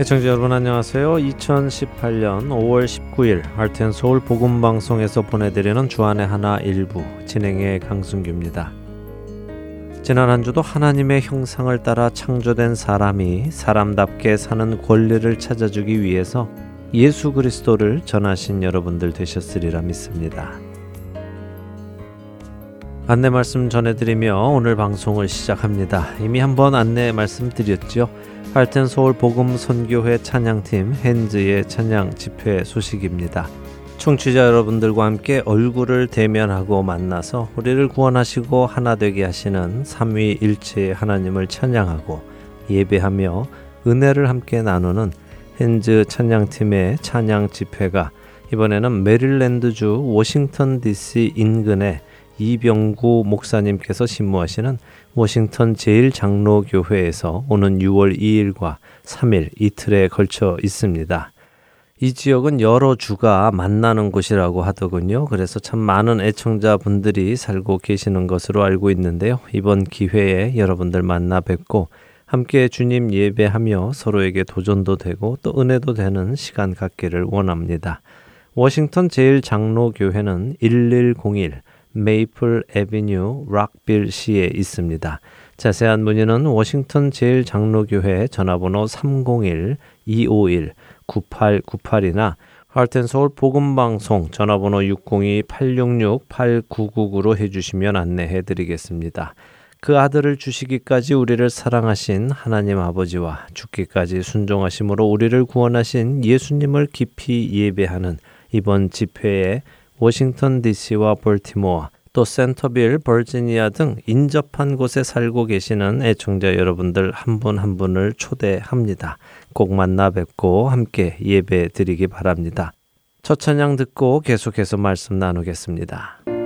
애청자 여러분 안녕하세요. 2018년 5월 19일 할텐 서울 복음 방송에서 보내드리는 주안의 하나 일부 진행의 강승규입니다. 지난 한 주도 하나님의 형상을 따라 창조된 사람이 사람답게 사는 권리를 찾아주기 위해서 예수 그리스도를 전하신 여러분들 되셨으리라 믿습니다. 안내 말씀 전해드리며 오늘 방송을 시작합니다. 이미 한번 안내 말씀 드렸죠. 할텐 서울 복음 선교회 찬양팀 핸즈의 찬양 집회 소식입니다. 청취자 여러분들과 함께 얼굴을 대면하고 만나서 우리를 구원하시고 하나 되게 하시는 삼위일체의 하나님을 찬양하고 예배하며 은혜를 함께 나누는 핸즈 찬양팀의 찬양 집회가 이번에는 메릴랜드주 워싱턴 DC 인근의 이병구 목사님께서 신무하시는 워싱턴 제일장로교회에서 오는 6월 2일과 3일 이틀에 걸쳐 있습니다. 이 지역은 여러 주가 만나는 곳이라고 하더군요. 그래서 참 많은 애청자분들이 살고 계시는 것으로 알고 있는데요. 이번 기회에 여러분들 만나 뵙고 함께 주님 예배하며 서로에게 도전도 되고 또 은혜도 되는 시간 갖기를 원합니다. 워싱턴 제일장로교회는 1101 메이플 에비뉴 락빌시에 있습니다. 자세한 문의는 워싱턴 제일장로교회 전화번호 301-251-9898이나 할텐서울 복음방송 전화번호 602-866-8999로 해주시면 안내해 드리겠습니다. 그 아들을 주시기까지 우리를 사랑하신 하나님 아버지와 죽기까지 순종하심으로 우리를 구원하신 예수님을 깊이 예배하는 이번 집회에 워싱턴 DC와 볼티모어, 또 센터빌, 버지니아 등 인접한 곳에 살고 계시는 애청자 여러분들 한 분한 한 분을 초대합니다. 꼭 만나 뵙고 함께 예배 드리기 바랍니다. 첫 찬양 듣고 계속해서 말씀 나누겠습니다.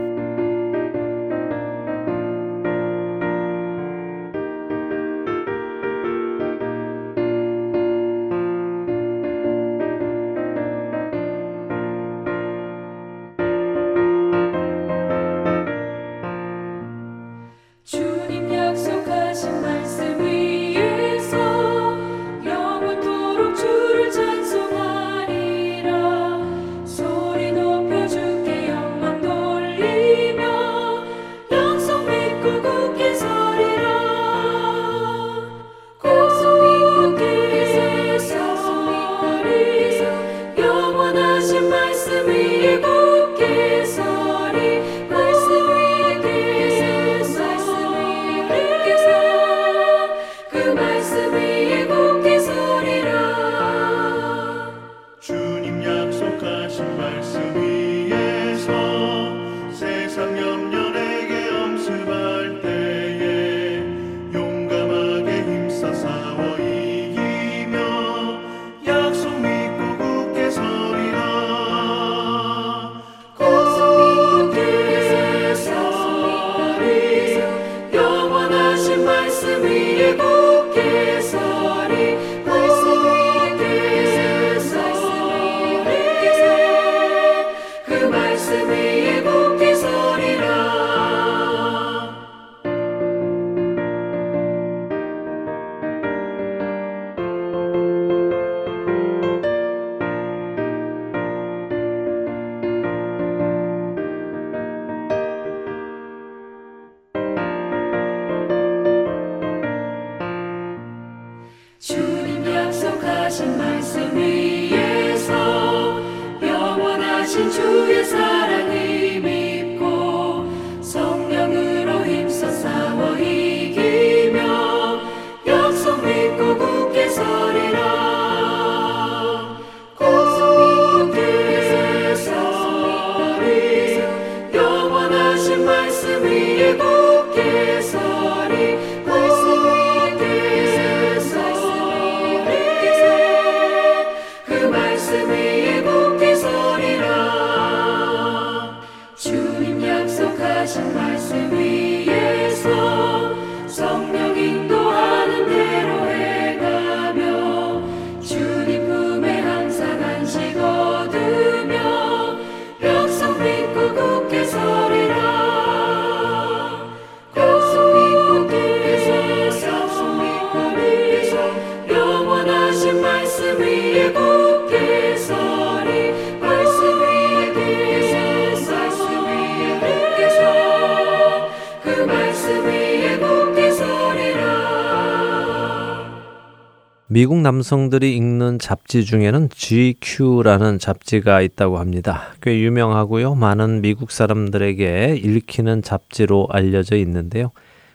남성들이 읽는 잡지 중에는 GQ라는 잡지가 있다고 합니다. 꽤 유명하고요. 많은 미국 사람들에게 읽히는 잡지로 알려져 있는데요.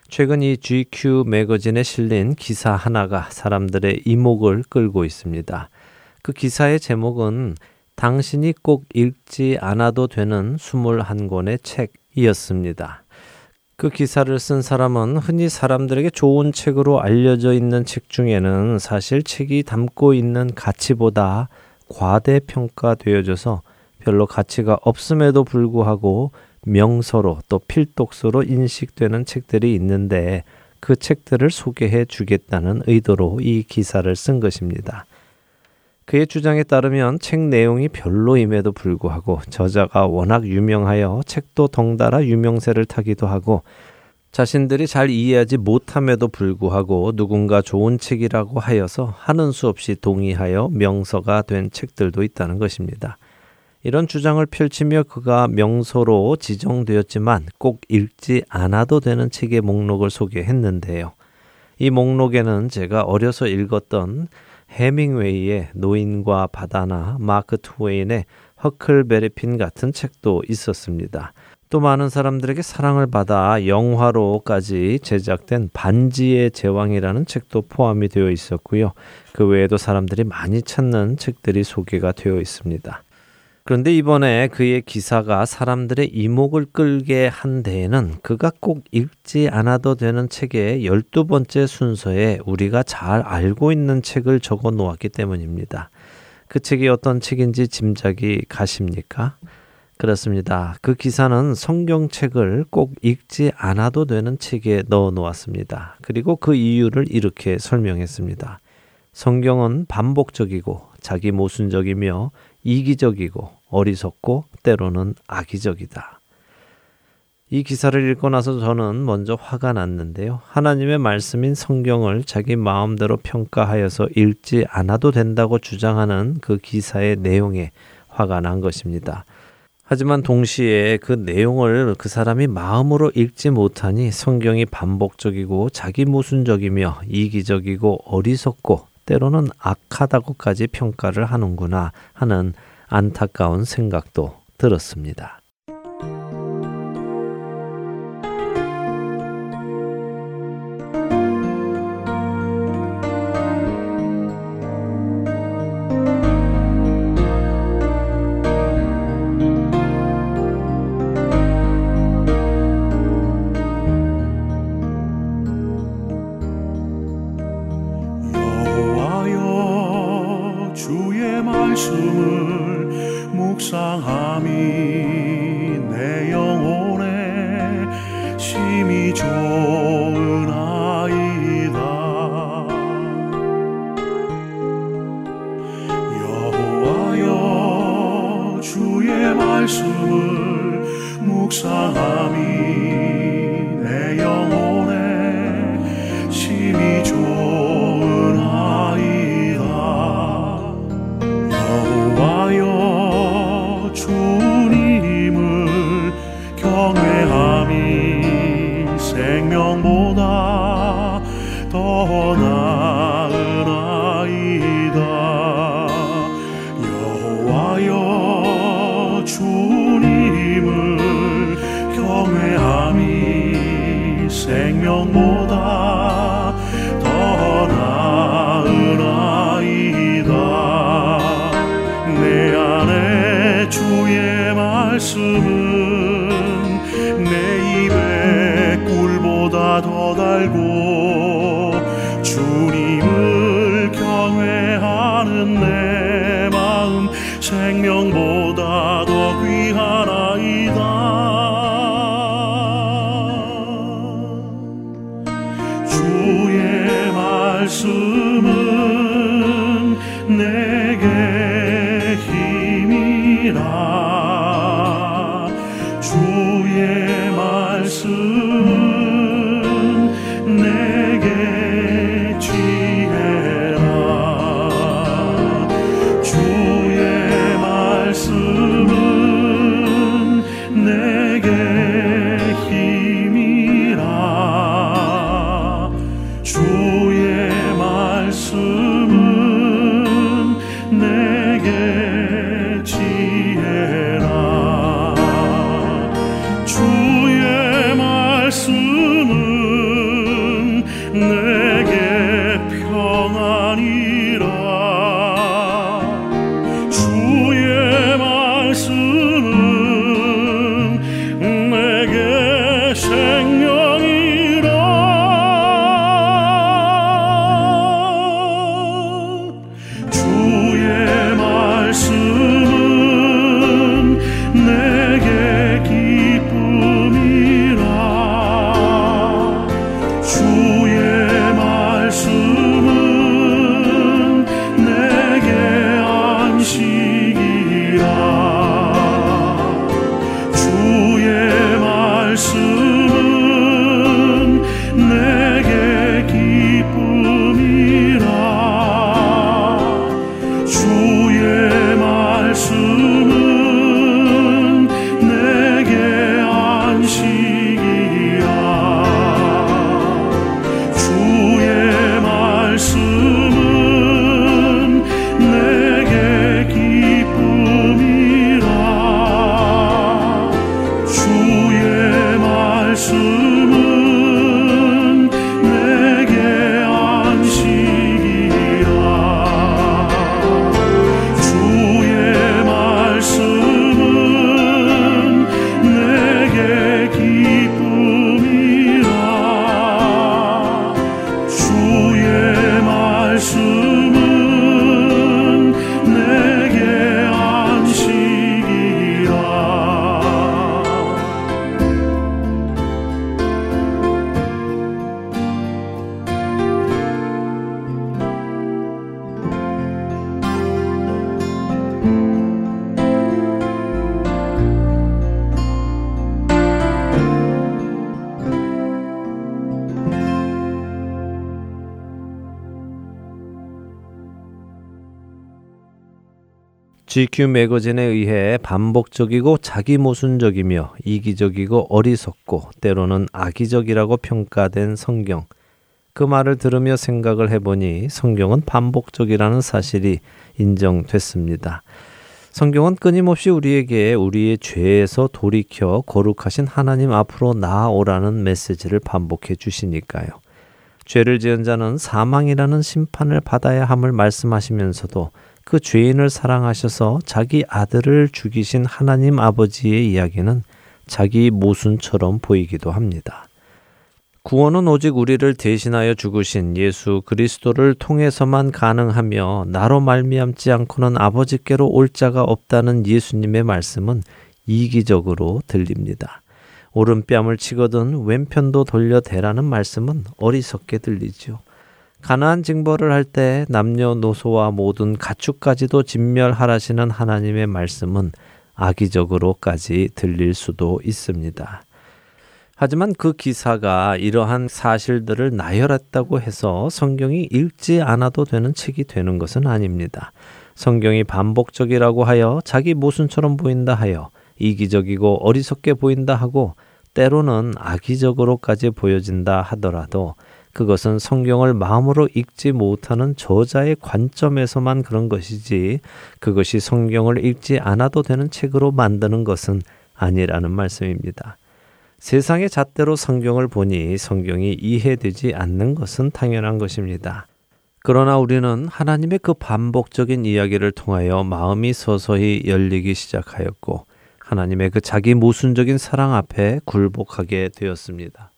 최근 이 GQ 매거진에 실린 기사 하나가 사람들의 이목을 끌고 있습니다. 그 기사의 제목은 당신이 꼭 읽지 않아도 되는 21권의 책이었습니다. 그 기사를 쓴 사람은 흔히 사람들에게 좋은 책으로 알려져 있는 책 중에는 사실 책이 담고 있는 가치보다 과대평가되어져서 별로 가치가 없음에도 불구하고 명서로 또 필독서로 인식되는 책들이 있는데 그 책들을 소개해 주겠다는 의도로 이 기사를 쓴 것입니다. 그의 주장에 따르면 책 내용이 별로임에도 불구하고 저자가 워낙 유명하여 책도 덩달아 유명세를 타기도 하고 자신들이 잘 이해하지 못함에도 불구하고 누군가 좋은 책이라고 하여서 하는 수 없이 동의하여 명서가 된 책들도 있다는 것입니다. 이런 주장을 펼치며 그가 명소로 지정되었지만 꼭 읽지 않아도 되는 책의 목록을 소개했는데요. 이 목록에는 제가 어려서 읽었던 해밍웨이의 노인과 바다나 마크 트웨인의 허클베리핀 같은 책도 있었습니다. 또 많은 사람들에게 사랑을 받아 영화로까지 제작된 반지의 제왕이라는 책도 포함이 되어 있었고요. 그 외에도 사람들이 많이 찾는 책들이 소개가 되어 있습니다. 그런데 이번에 그의 기사가 사람들의 이목을 끌게 한 데에는 그가 꼭 읽지 않아도 되는 책의 열두 번째 순서에 우리가 잘 알고 있는 책을 적어 놓았기 때문입니다. 그 책이 어떤 책인지 짐작이 가십니까? 그렇습니다. 그 기사는 성경책을 꼭 읽지 않아도 되는 책에 넣어 놓았습니다. 그리고 그 이유를 이렇게 설명했습니다. 성경은 반복적이고 자기 모순적이며 이기적이고 어리석고 때로는 악의적이다. 이 기사를 읽고 나서 저는 먼저 화가 났는데요. 하나님의 말씀인 성경을 자기 마음대로 평가하여서 읽지 않아도 된다고 주장하는 그 기사의 내용에 화가 난 것입니다. 하지만 동시에 그 내용을 그 사람이 마음으로 읽지 못하니 성경이 반복적이고 자기 모순적이며 이기적이고 어리석고 때로는 악하다고까지 평가를 하는구나 하는 안타까운 생각도 들었습니다. GQ 매거진에 의해 반복적이고 자기 모순적이며 이기적이고 어리석고 때로는 악의적이라고 평가된 성경. 그 말을 들으며 생각을 해보니 성경은 반복적이라는 사실이 인정됐습니다. 성경은 끊임없이 우리에게 우리의 죄에서 돌이켜 거룩하신 하나님 앞으로 나아오라는 메시지를 반복해 주시니까요. 죄를 지은 자는 사망이라는 심판을 받아야 함을 말씀하시면서도 그 죄인을 사랑하셔서 자기 아들을 죽이신 하나님 아버지의 이야기는 자기 모순처럼 보이기도 합니다. 구원은 오직 우리를 대신하여 죽으신 예수 그리스도를 통해서만 가능하며 나로 말미암지 않고는 아버지께로 올 자가 없다는 예수님의 말씀은 이기적으로 들립니다. 오른뺨을 치거든 왼편도 돌려 대라는 말씀은 어리석게 들리죠. 가나안 징벌을 할 때 남녀노소와 모든 가축까지도 진멸하라시는 하나님의 말씀은 악의적으로까지 들릴 수도 있습니다. 하지만 그 기사가 이러한 사실들을 나열했다고 해서 성경이 읽지 않아도 되는 책이 되는 것은 아닙니다. 성경이 반복적이라고 하여 자기 모순처럼 보인다 하여 이기적이고 어리석게 보인다 하고 때로는 악의적으로까지 보여진다 하더라도 그것은 성경을 마음으로 읽지 못하는 저자의 관점에서만 그런 것이지 그것이 성경을 읽지 않아도 되는 책으로 만드는 것은 아니라는 말씀입니다. 세상의 잣대로 성경을 보니 성경이 이해되지 않는 것은 당연한 것입니다. 그러나 우리는 하나님의 그 반복적인 이야기를 통하여 마음이 서서히 열리기 시작하였고 하나님의 그 자기 모순적인 사랑 앞에 굴복하게 되었습니다.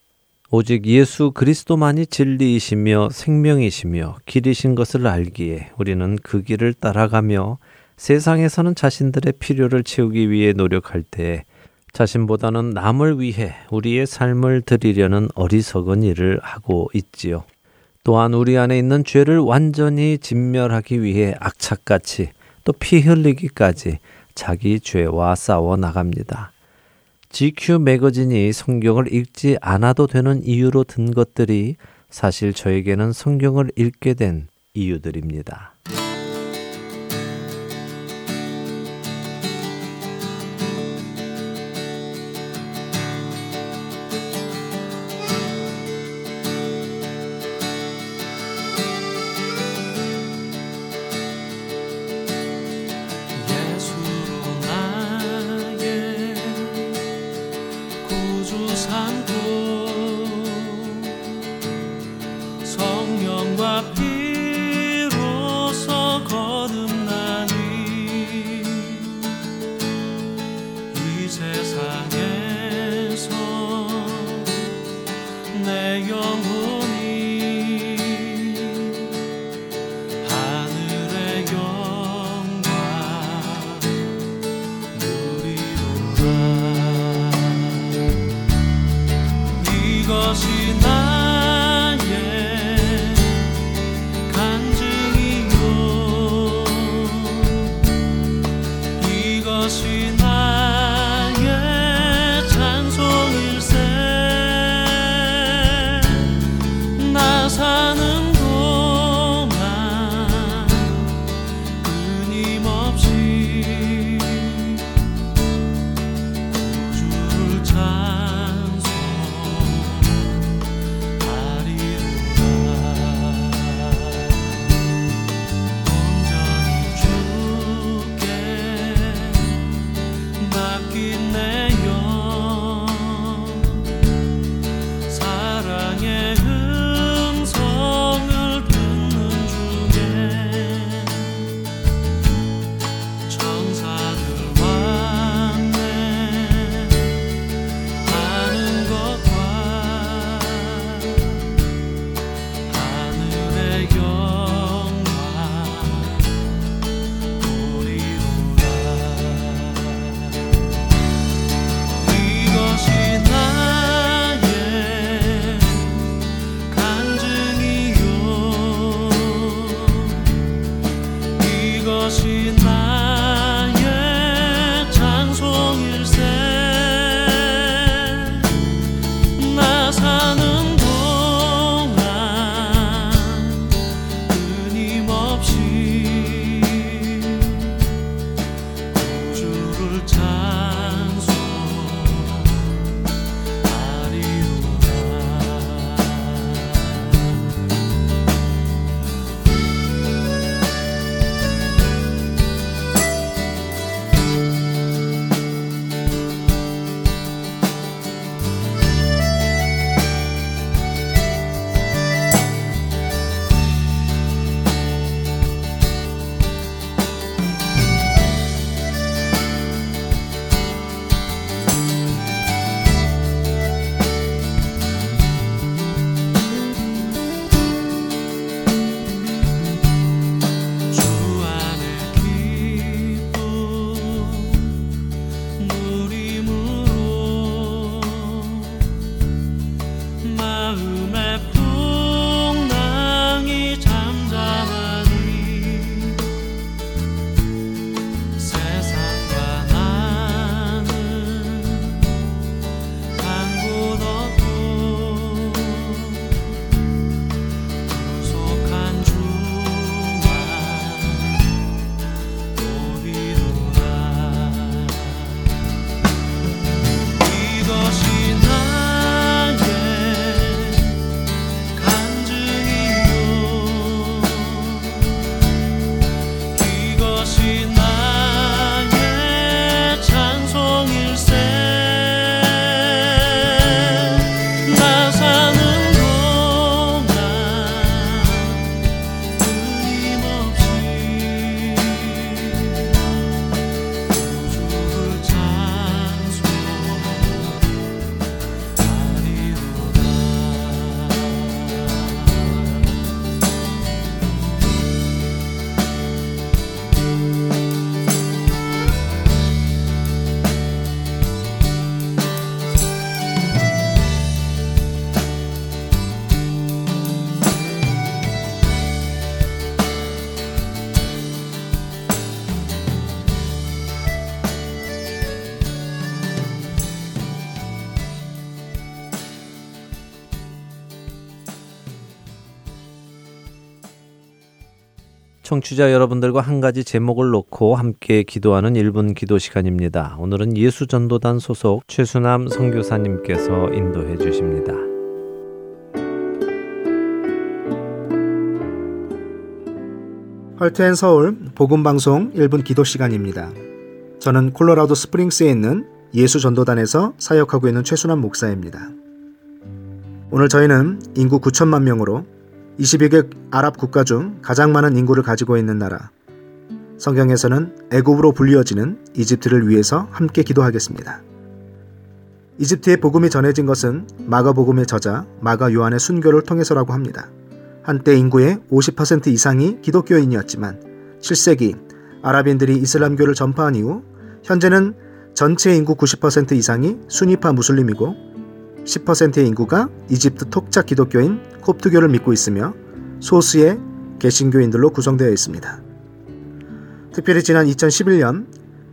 오직 예수 그리스도만이 진리이시며 생명이시며 길이신 것을 알기에 우리는 그 길을 따라가며 세상에서는 자신들의 필요를 채우기 위해 노력할 때 자신보다는 남을 위해 우리의 삶을 드리려는 어리석은 일을 하고 있지요. 또한 우리 안에 있는 죄를 완전히 진멸하기 위해 악착같이 또 피 흘리기까지 자기 죄와 싸워 나갑니다. GQ 매거진이 성경을 읽지 않아도 되는 이유로 든 것들이 사실 저에게는 성경을 읽게 된 이유들입니다. 청취자 여러분들과 한 가지 제목을 놓고 함께 기도하는 1분 기도 시간입니다. 오늘은 예수전도단 소속 최수남 선교사님께서 인도해 주십니다. 할트앤 서울 복음 방송 1분 기도 시간입니다. 저는 콜로라도 스프링스에 있는 예수전도단에서 사역하고 있는 최순환 목사입니다. 오늘 저희는 인구 9천만 명으로 22개 아랍 국가 중 가장 많은 인구를 가지고 있는 나라. 성경에서는 애굽으로 불리어지는 이집트를 위해서 함께 기도하겠습니다. 이집트의 복음이 전해진 것은 마가 복음의 저자 마가 요한의 순교를 통해서라고 합니다. 한때 인구의 50% 이상이 기독교인이었지만 7세기 아랍인들이 이슬람교를 전파한 이후 현재는 전체 인구 90% 이상이 순위파 무슬림이고 10%의 인구가 이집트 톡자 기독교인 콥트교를 믿고 있으며 소수의 개신교인들로 구성되어 있습니다. 특별히 지난 2011년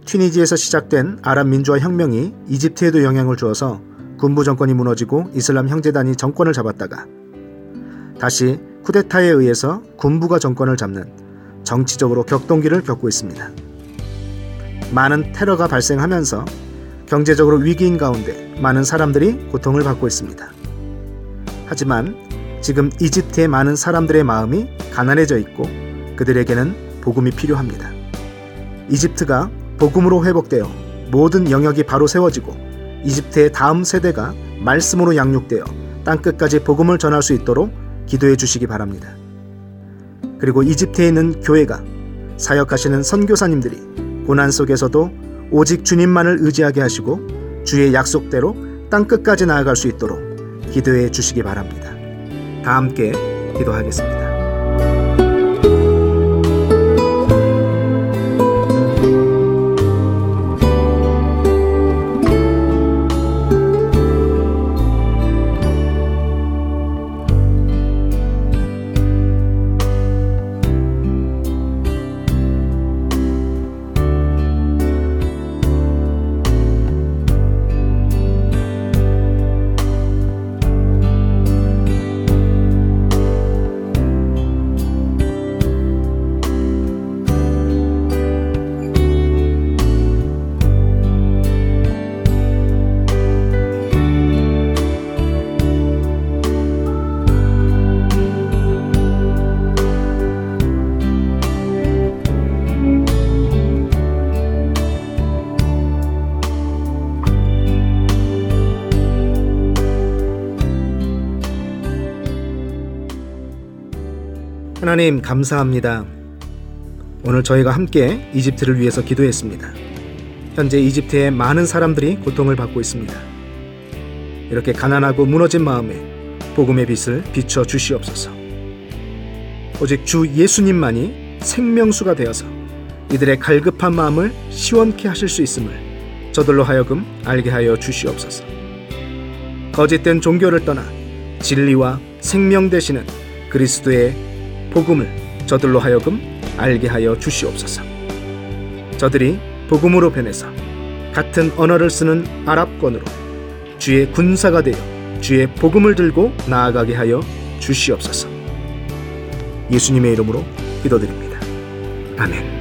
튀니지에서 시작된 아랍 민주화 혁명이 이집트에도 영향을 주어서 군부 정권이 무너지고 이슬람 형제단이 정권을 잡았다가 다시 쿠데타에 의해서 군부가 정권을 잡는 정치적으로 격동기를 겪고 있습니다. 많은 테러가 발생하면서 경제적으로 위기인 가운데 많은 사람들이 고통을 받고 있습니다. 하지만 지금 이집트의 많은 사람들의 마음이 가난해져 있고 그들에게는 복음이 필요합니다. 이집트가 복음으로 회복되어 모든 영역이 바로 세워지고 이집트의 다음 세대가 말씀으로 양육되어 땅끝까지 복음을 전할 수 있도록 기도해 주시기 바랍니다. 그리고 이집트에 있는 교회가 사역하시는 선교사님들이 고난 속에서도 오직 주님만을 의지하게 하시고 주의 약속대로 땅 끝까지 나아갈 수 있도록 기도해 주시기 바랍니다. 다 함께 기도하겠습니다. 하나님 감사합니다. 오늘 저희가 함께 이집트를 위해서 기도했습니다. 현재 이집트의 많은 사람들이 고통을 받고 있습니다. 이렇게 가난하고 무너진 마음에 복음의 빛을 비춰 주시옵소서. 오직 주 예수님만이 생명수가 되어서 이들의 갈급한 마음을 시원케 하실 수 있음을 저들로 하여금 알게 하여 주시옵소서. 거짓된 종교를 떠나 진리와 생명 되시는 그리스도의 복음을 저들로 하여금 알게 하여 주시옵소서. 저들이 복음으로 변해서 같은 언어를 쓰는 아랍권으로 주의 군사가 되어 주의 복음을 들고 나아가게 하여 주시옵소서. 예수님의 이름으로 기도드립니다. 아멘.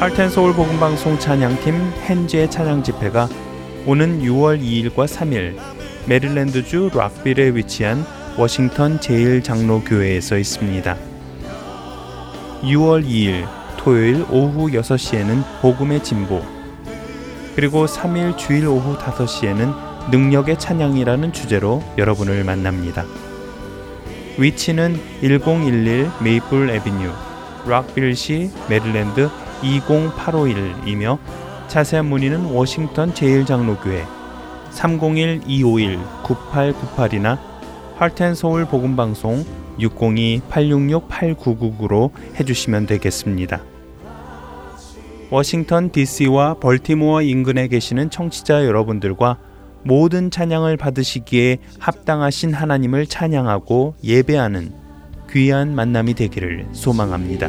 Heart and Soul 복음방송 찬양팀 헨지의 찬양 집회가 오는 6월 2일과 3일 메릴랜드주 락빌에 위치한 워싱턴 제1장로교회에서 있습니다. 6월 2일 토요일 오후 6시에는 복음의 진보 그리고 3일 주일 오후 5시에는 능력의 찬양이라는 주제로 여러분을 만납니다. 위치는 1011 Maple Avenue 락빌시 메릴랜드 20851이며 자세한 문의는 워싱턴 제1장로교회 301-251-9898이나 Heart and Soul 복음방송 602-866-8999로 해주시면 되겠습니다. 워싱턴 DC와 볼티모어 인근에 계시는 청취자 여러분들과 모든 찬양을 받으시기에 합당하신 하나님을 찬양하고 예배하는 귀한 만남이 되기를 소망합니다.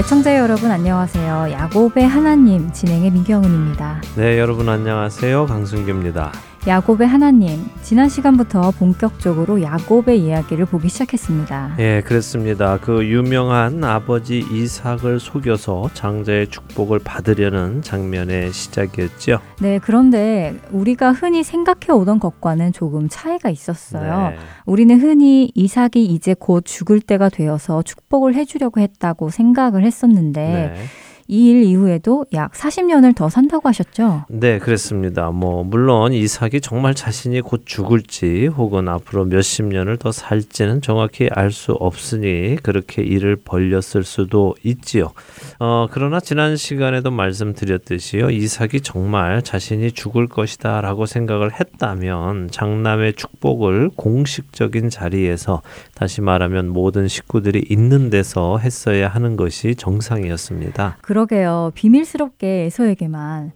애청자 여러분 안녕하세요. 야곱의 하나님 진행의 민경은입니다. 네, 여러분 안녕하세요. 강순규입니다. 야곱의 하나님 지난 시간부터 본격적으로 야곱의 이야기를 보기 시작했습니다. 예, 그렇습니다. 그 유명한 아버지 이삭을 속여서 장자의 축복을 받으려는 장면의 시작이었죠. 네, 그런데 우리가 흔히 생각해 오던 것과는 조금 차이가 있었어요. 네. 우리는 흔히 이삭이 이제 곧 죽을 때가 되어서 축복을 해 주려고 했다고 생각을 했었는데 네. 이 일 이후에도 약 40년을 더 산다고 하셨죠? 네, 그렇습니다. 뭐 물론 이삭이 정말 자신이 곧 죽을지 혹은 앞으로 몇십 년을 더 살지는 정확히 알 수 없으니 그렇게 일을 벌렸을 수도 있지요. 어, 그러나 지난 시간에도 말씀드렸듯이요. 이삭이 정말 자신이 죽을 것이다라고 생각을 했다면 장남의 축복을 공식적인 자리에서 다시 말하면 모든 식구들이 있는 데서 했어야 하는 것이 정상이었습니다. 그 러게요. 비밀스럽게 에서에게만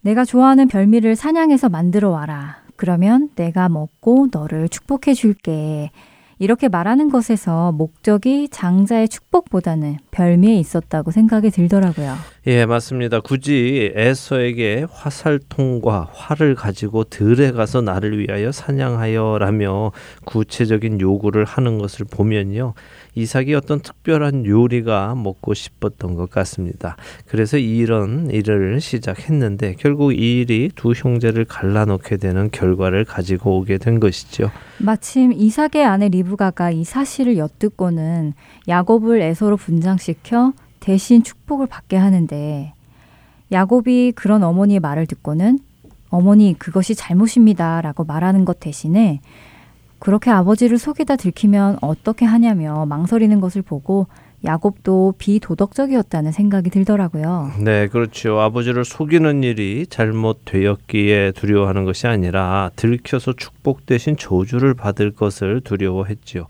내가 좋아하는 별미를 사냥해서 만들어 와라. 그러면 내가 먹고 너를 축복해 줄게. 이렇게 말하는 것에서 목적이 장자의 축복보다는 별미에 있었다고 생각이 들더라고요. 예, 맞습니다. 굳이 에서에게 화살통과 활을 가지고 들에 가서 나를 위하여 사냥하여라며 구체적인 요구를 하는 것을 보면요. 이삭이 어떤 특별한 요리가 먹고 싶었던 것 같습니다. 그래서 이런 일을 시작했는데 결국 이 일이 두 형제를 갈라놓게 되는 결과를 가지고 오게 된 것이죠. 마침 이삭의 아내 리브가가 이 사실을 엿듣고는 야곱을 에서로 분장시켜 대신 축복을 받게 하는데 야곱이 그런 어머니의 말을 듣고는 어머니 그것이 잘못입니다라고 말하는 것 대신에 그렇게 아버지를 속이다 들키면 어떻게 하냐며 망설이는 것을 보고 야곱도 비도덕적이었다는 생각이 들더라고요. 네, 그렇죠. 아버지를 속이는 일이 잘못되었기에 두려워하는 것이 아니라 들켜서 축복 대신 저주를 받을 것을 두려워했지요.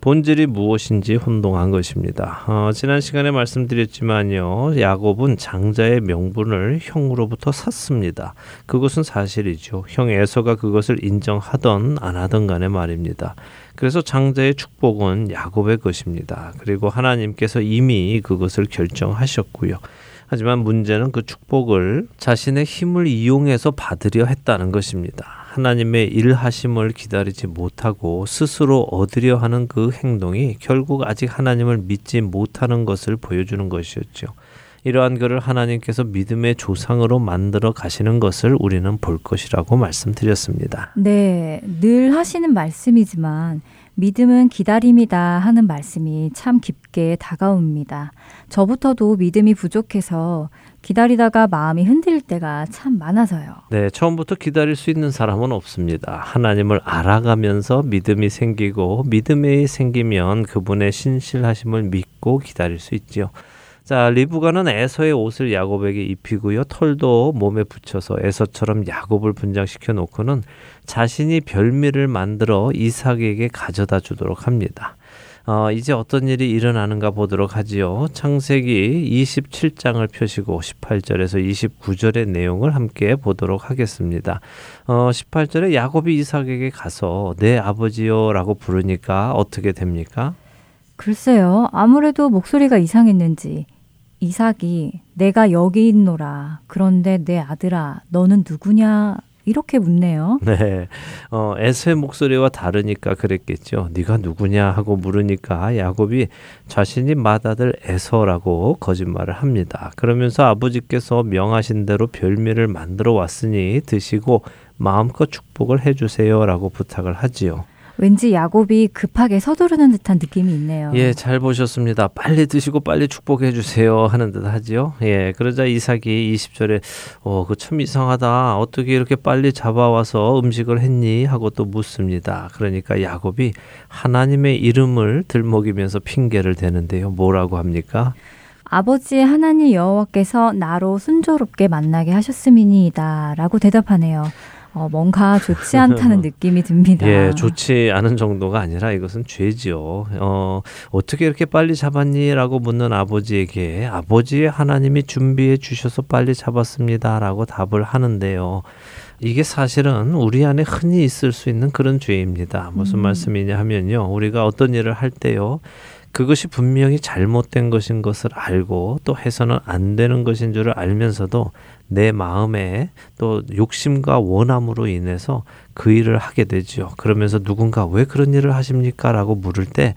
본질이 무엇인지 혼동한 것입니다. 어, 지난 시간에 말씀드렸지만요, 야곱은 장자의 명분을 형으로부터 샀습니다. 그것은 사실이죠. 형 에서가 그것을 인정하던 안 하던 간에 말입니다. 그래서 장자의 축복은 야곱의 것입니다. 그리고 하나님께서 이미 그것을 결정하셨고요. 하지만 문제는 그 축복을 자신의 힘을 이용해서 받으려 했다는 것입니다. 하나님의 일하심을 기다리지 못하고 스스로 얻으려 하는 그 행동이 결국 아직 하나님을 믿지 못하는 것을 보여주는 것이었죠. 이러한 그를 하나님께서 믿음의 조상으로 만들어 가시는 것을 우리는 볼 것이라고 말씀드렸습니다. 네, 늘 하시는 말씀이지만 믿음은 기다림이다 하는 말씀이 참 깊게 다가옵니다. 저부터도 믿음이 부족해서 기다리다가 마음이 흔들릴 때가 참 많아서요. 네, 처음부터 기다릴 수 있는 사람은 없습니다. 하나님을 알아가면서 믿음이 생기고 믿음이 생기면 그분의 신실하심을 믿고 기다릴 수 있지요. 자, 리브가는 에서의 옷을 야곱에게 입히고요. 털도 몸에 붙여서 에서처럼 야곱을 분장시켜 놓고는 자신이 별미를 만들어 이삭에게 가져다 주도록 합니다. 어, 이제 어떤 일이 일어나는가 보도록 하지요. 창세기 27장을 펴시고 18절에서 29절의 내용을 함께 보도록 하겠습니다. 어, 18절에 야곱이 이삭에게 가서 내 아버지요라고 부르니까 어떻게 됩니까? 글쎄요. 아무래도 목소리가 이상했는지 이삭이 내가 여기 있노라. 그런데 내 아들아, 너는 누구냐? 이렇게 묻네요. 네. 어, 에서의 목소리와 다르니까 그랬겠죠. 네가 누구냐 하고 물으니까 야곱이 자신이 맏아들 에서라고 거짓말을 합니다. 그러면서 아버지께서 명하신 대로 별미를 만들어 왔으니 드시고 마음껏 축복을 해 주세요라고 부탁을 하지요. 왠지 야곱이 급하게 서두르는 듯한 느낌이 있네요. 예, 잘 보셨습니다. 빨리 드시고 빨리 축복해 주세요 하는 듯 하지요. 예, 그러자 이삭이 20절에 어, 그 참 이상하다. 어떻게 이렇게 빨리 잡아와서 음식을 했니? 하고 또 묻습니다. 그러니까 야곱이 하나님의 이름을 들먹이면서 핑계를 대는데요. 뭐라고 합니까? 아버지 하나님 여호와께서 나로 순조롭게 만나게 하셨음이니이다라고 대답하네요. 어, 뭔가 좋지 않다는 느낌이 듭니다. 예, 좋지 않은 정도가 아니라 이것은 죄지요. 어, 어떻게 이렇게 빨리 잡았니? 라고 묻는 아버지에게 아버지의 하나님이 준비해 주셔서 빨리 잡았습니다. 라고 답을 하는데요. 이게 사실은 우리 안에 흔히 있을 수 있는 그런 죄입니다. 무슨 음. 말씀이냐 하면요. 우리가 어떤 일을 할 때요. 그것이 분명히 잘못된 것인 것을 알고 또 해서는 안 되는 것인 줄을 알면서도 내 마음에 또 욕심과 원함으로 인해서 그 일을 하게 되죠. 그러면서 누군가 왜 그런 일을 하십니까? 라고 물을 때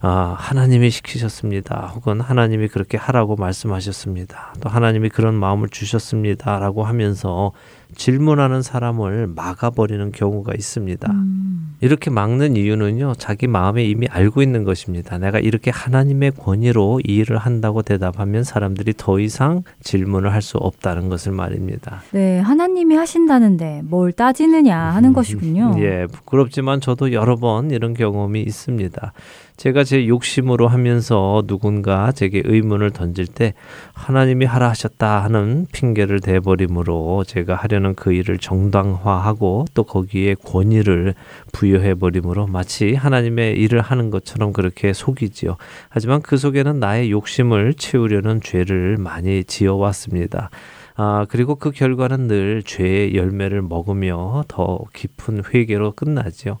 아, 하나님이 시키셨습니다. 혹은 하나님이 그렇게 하라고 말씀하셨습니다. 또 하나님이 그런 마음을 주셨습니다. 라고 하면서 질문하는 사람을 막아버리는 경우가 있습니다. 음. 이렇게 막는 이유는요, 자기 마음에 이미 알고 있는 것입니다. 내가 이렇게 하나님의 권위로 이 일을 한다고 대답하면 사람들이 더 이상 질문을 할 수 없다는 것을 말입니다. 네, 하나님이 하신다는데 뭘 따지느냐 하는 음, 것이군요. 예, 부끄럽지만 저도 여러 번 이런 경험이 있습니다. 제가 제 욕심으로 하면서 누군가 제게 의문을 던질 때 하나님이 하라 하셨다 하는 핑계를 대버림으로 제가 하려는 그 일을 정당화하고 또 거기에 권위를 부여해 버림으로 마치 하나님의 일을 하는 것처럼 그렇게 속이지요. 하지만 그 속에는 나의 욕심을 채우려는 죄를 많이 지어왔습니다. 아, 그리고 그 결과는 늘 죄의 열매를 먹으며 더 깊은 회개로 끝나지요.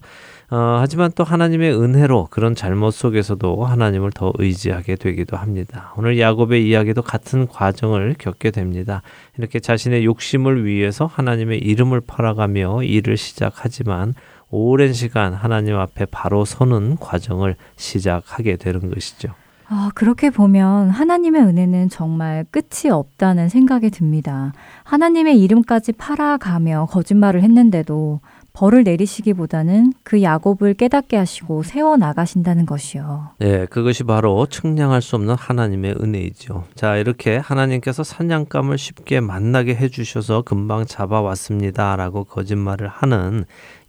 어, 하지만 또 하나님의 은혜로 그런 잘못 속에서도 하나님을 더 의지하게 되기도 합니다. 오늘 야곱의 이야기도 같은 과정을 겪게 됩니다. 이렇게 자신의 욕심을 위해서 하나님의 이름을 팔아가며 일을 시작하지만 오랜 시간 하나님 앞에 바로 서는 과정을 시작하게 되는 것이죠. 아, 그렇게 보면 하나님의 은혜는 정말 끝이 없다는 생각이 듭니다. 하나님의 이름까지 팔아가며 거짓말을 했는데도 벌을 내리시기보다는 그 야곱을 깨닫게 하시고 세워 나가신다는 것이요. 네, 그것이 바로 측량할 수 없는 하나님의 은혜이죠. 자, 이렇게 하나님께서 사냥감을 쉽게 만나게 해 주셔서 금방 잡아왔습니다라고 거짓말을 하는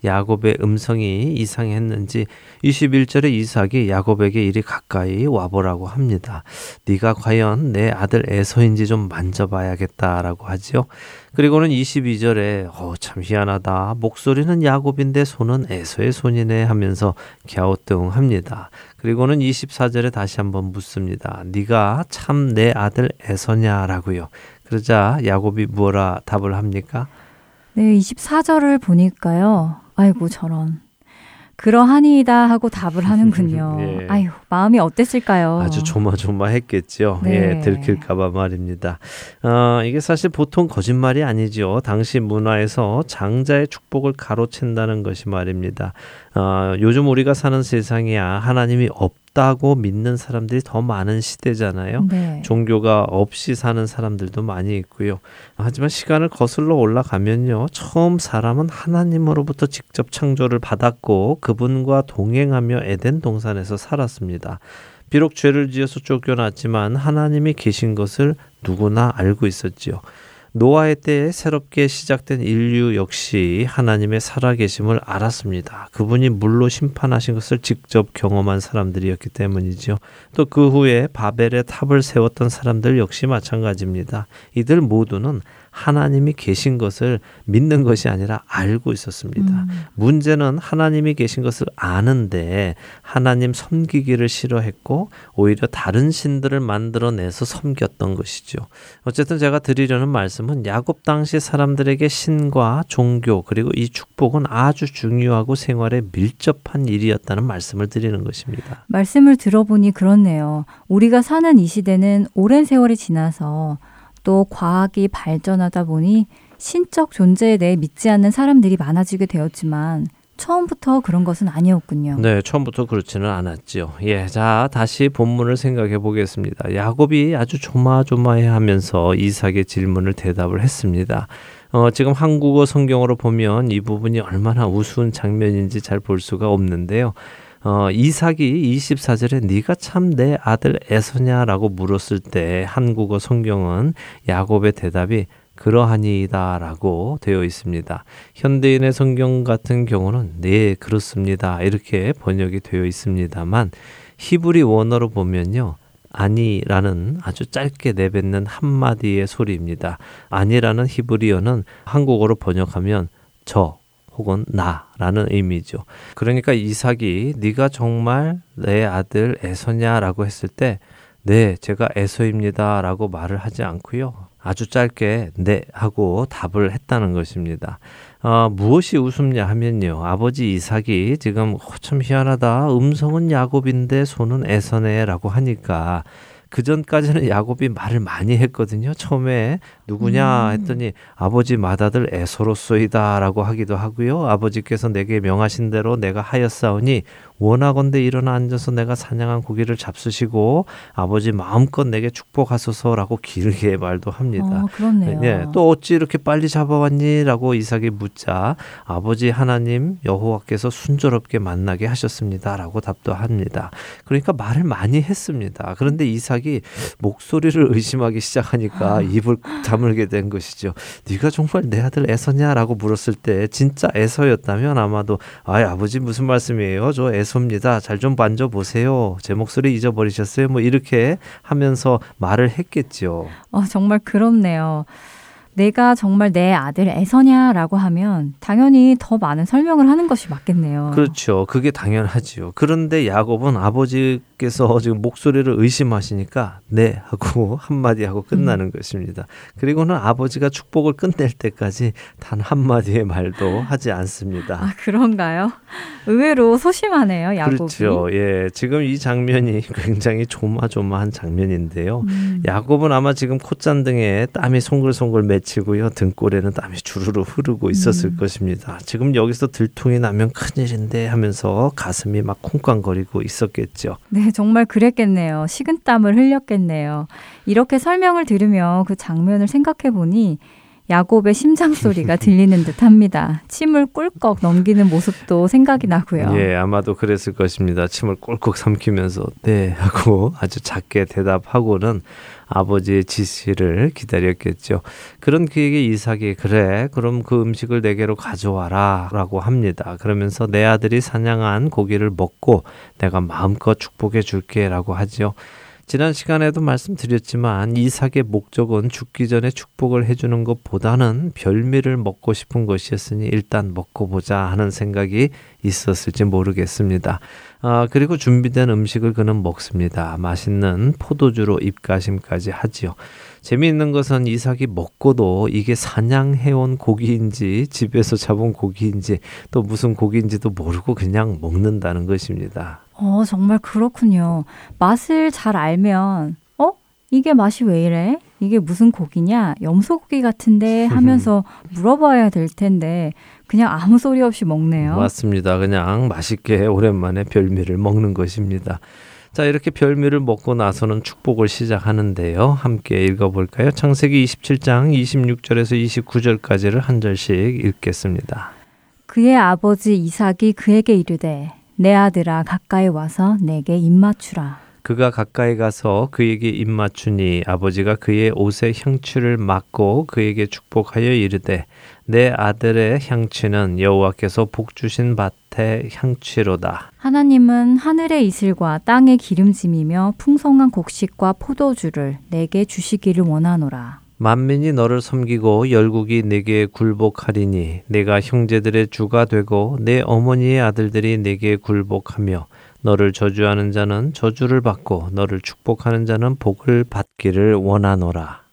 야곱의 음성이 이상했는지 21절에 이삭이 야곱에게 이리 가까이 와보라고 합니다. 네가 과연 내 아들 에서인지 좀 만져봐야겠다라고 하지요. 그리고는 22절에 어, 참 희한하다. 목소리는 야곱인데 손은 에서의 손이네 하면서 갸우뚱합니다. 그리고는 24절에 다시 한번 묻습니다. 네가 참 내 아들 에서냐라고요. 그러자 야곱이 뭐라 답을 합니까? 네, 24절을 보니까요. 아이고 저런. 그러하니이다 하고 답을 하는군요. 예. 아유 마음이 어땠을까요? 아주 조마조마했겠죠. 네. 예, 들킬까봐 말입니다. 어, 이게 사실 보통 거짓말이 아니죠. 당시 문화에서 장자의 축복을 가로챈다는 것이 말입니다. 어, 요즘 우리가 사는 세상이야 하나님이 없다고 믿는 사람들이 더 많은 시대잖아요. 네. 종교가 없이 사는 사람들도 많이 있고요. 하지만 시간을 거슬러 올라가면요. 처음 사람은 하나님으로부터 직접 창조를 받았고 그분과 동행하며 에덴 동산에서 살았습니다. 비록 죄를 지어서 쫓겨났지만 하나님이 계신 것을 누구나 알고 있었지요. 노아의 때에 새롭게 시작된 인류 역시 하나님의 살아계심을 알았습니다. 그분이 물로 심판하신 것을 직접 경험한 사람들이었기 때문이죠. 또그 후에 바벨의 탑을 세웠던 사람들 역시 마찬가지입니다. 이들 모두는 하나님이 계신 것을 믿는 것이 아니라 알고 있었습니다. 음. 문제는 하나님이 계신 것을 아는데 하나님 섬기기를 싫어했고 오히려 다른 신들을 만들어내서 섬겼던 것이죠. 어쨌든 제가 드리려는 말씀은 야곱 당시 사람들에게 신과 종교 그리고 이 축복은 아주 중요하고 생활에 밀접한 일이었다는 말씀을 드리는 것입니다. 말씀을 들어보니 그렇네요. 우리가 사는 이 시대는 오랜 세월이 지나서 또 과학이 발전하다 보니 신적 존재에 대해 믿지 않는 사람들이 많아지게 되었지만 처음부터 그런 것은 아니었군요. 네, 처음부터 그렇지는 않았지요. 예, 자 다시 본문을 생각해 보겠습니다. 야곱이 아주 조마조마해하면서 이삭의 질문을 대답을 했습니다. 어, 지금 한국어 성경으로 보면 이 부분이 얼마나 우스운 장면인지 잘 볼 수가 없는데요. 어, 이삭이 24절에 네가 참 내 아들 에서냐라고 물었을 때 한국어 성경은 야곱의 대답이 그러하니이다라고 되어 있습니다. 현대인의 성경 같은 경우는 네 그렇습니다 이렇게 번역이 되어 있습니다만 히브리 원어로 보면요 아니라는 아주 짧게 내뱉는 한마디의 소리입니다. 아니라는 히브리어는 한국어로 번역하면 저 혹은 나라는 의미죠. 그러니까 이삭이 네가 정말 내 아들 에서냐라고 했을 때 네, 제가 에서입니다라고 말을 하지 않고요. 아주 짧게 네 하고 답을 했다는 것입니다. 어, 무엇이 웃음냐 하면요. 아버지 이삭이 지금 어, 참 희한하다. 음성은 야곱인데 손은 에서네라고 하니까 그 전까지는 야곱이 말을 많이 했거든요. 처음에 누구냐 음. 했더니 아버지 맏아들 에서로소이다라고 하기도 하고요. 아버지께서 내게 명하신 대로 내가 하였사오니 원하건대 일어나 앉아서 내가 사냥한 고기를 잡수시고 아버지 마음껏 내게 축복하소서라고 길게 말도 합니다. 어, 그렇네요. 예, 또 어찌 이렇게 빨리 잡아왔니?라고 이삭이 묻자 아버지 하나님 여호와께서 순조롭게 만나게 하셨습니다라고 답도 합니다. 그러니까 말을 많이 했습니다. 그런데 이삭이 목소리를 의심하기 시작하니까 아. 입을 다물게 된 것이죠. 네가 정말 내 아들 에서냐라고 물었을 때 진짜 에서였다면 아마도 아 아버지 무슨 말씀이에요? 저 에서 애소입니다. 잘 좀 만져 보세요. 제 목소리 잊어버리셨어요? 뭐 이렇게 하면서 말을 했겠죠. 어, 정말 그렇네요. 내가 정말 내 아들 애서냐라고 하면 당연히 더 많은 설명을 하는 것이 맞겠네요. 그렇죠. 그게 당연하지요. 그런데 야곱은 아버지께서 지금 목소리를 의심하시니까 네 하고 한마디 하고 끝나는 음. 것입니다. 그리고는 아버지가 축복을 끝낼 때까지 단 한마디의 말도 하지 않습니다. 아, 그런가요? 의외로 소심하네요, 야곱이. 그렇죠. 예. 지금 이 장면이 굉장히 조마조마한 장면인데요. 음. 야곱은 아마 지금 콧잔등에 땀이 송글송글 맺 맺히고요. 등골에는 땀이 주르르 흐르고 있었을 음. 것입니다. 지금 여기서 들통이 나면 큰일인데 하면서 가슴이 막 쿵쾅거리고 있었겠죠. 네, 정말 그랬겠네요. 식은땀을 흘렸겠네요. 이렇게 설명을 들으며 그 장면을 생각해 보니 야곱의 심장 소리가 들리는 듯합니다. 침을 꿀꺽 넘기는 모습도 생각이 나고요. 예, 아마도 그랬을 것입니다. 침을 꿀꺽 삼키면서 네 하고 아주 작게 대답하고는 아버지의 지시를 기다렸겠죠. 그런 그에게 이삭이 그래 그럼 그 음식을 내게로 가져와라라고 합니다. 그러면서 내 아들이 사냥한 고기를 먹고 내가 마음껏 축복해 줄게라고 하지요. 지난 시간에도 말씀드렸지만 이삭의 목적은 죽기 전에 축복을 해주는 것보다는 별미를 먹고 싶은 것이었으니 일단 먹고 보자 하는 생각이 있었을지 모르겠습니다. 아, 그리고 준비된 음식을 그는 먹습니다. 맛있는 포도주로 입가심까지 하지요. 재미있는 것은 이삭이 먹고도 이게 사냥해온 고기인지 집에서 잡은 고기인지 또 무슨 고기인지도 모르고 그냥 먹는다는 것입니다. 어, 정말 그렇군요. 맛을 잘 알면, 어? 이게 맛이 왜 이래? 이게 무슨 고기냐? 염소고기 같은데 하면서 물어봐야 될 텐데, 그냥 아무 소리 없이 먹네요. 맞습니다. 그냥 맛있게 오랜만에 별미를 먹는 것입니다. 자, 이렇게 별미를 먹고 나서는 축복을 시작하는데요. 함께 읽어볼까요? 창세기 27장 26절에서 29절까지를 한 절씩 읽겠습니다. 그의 아버지 이삭이 그에게 이르되 내 아들아 가까이 와서 내게 입맞추라. 그가 가까이 가서 그에게 입맞추니 아버지가 그의 옷에 향취를 맡고 그에게 축복하여 이르되 내 아들의 향취는 여호와께서 복 주신 밭의 향취로다. 하나님은 하늘의 이슬과 땅의 기름짐이며 풍성한 곡식과 포도주를 내게 주시기를 원하노라. 만민이 너를 섬기고 열국이 내게 굴복하리니 내가 형제들의 주가 되고 내 어머니의 아들들이 내게 굴복하며 너를 저주하는 자는 저주를 받고 너를 축복하는 자는 복을 받기를 원하노라.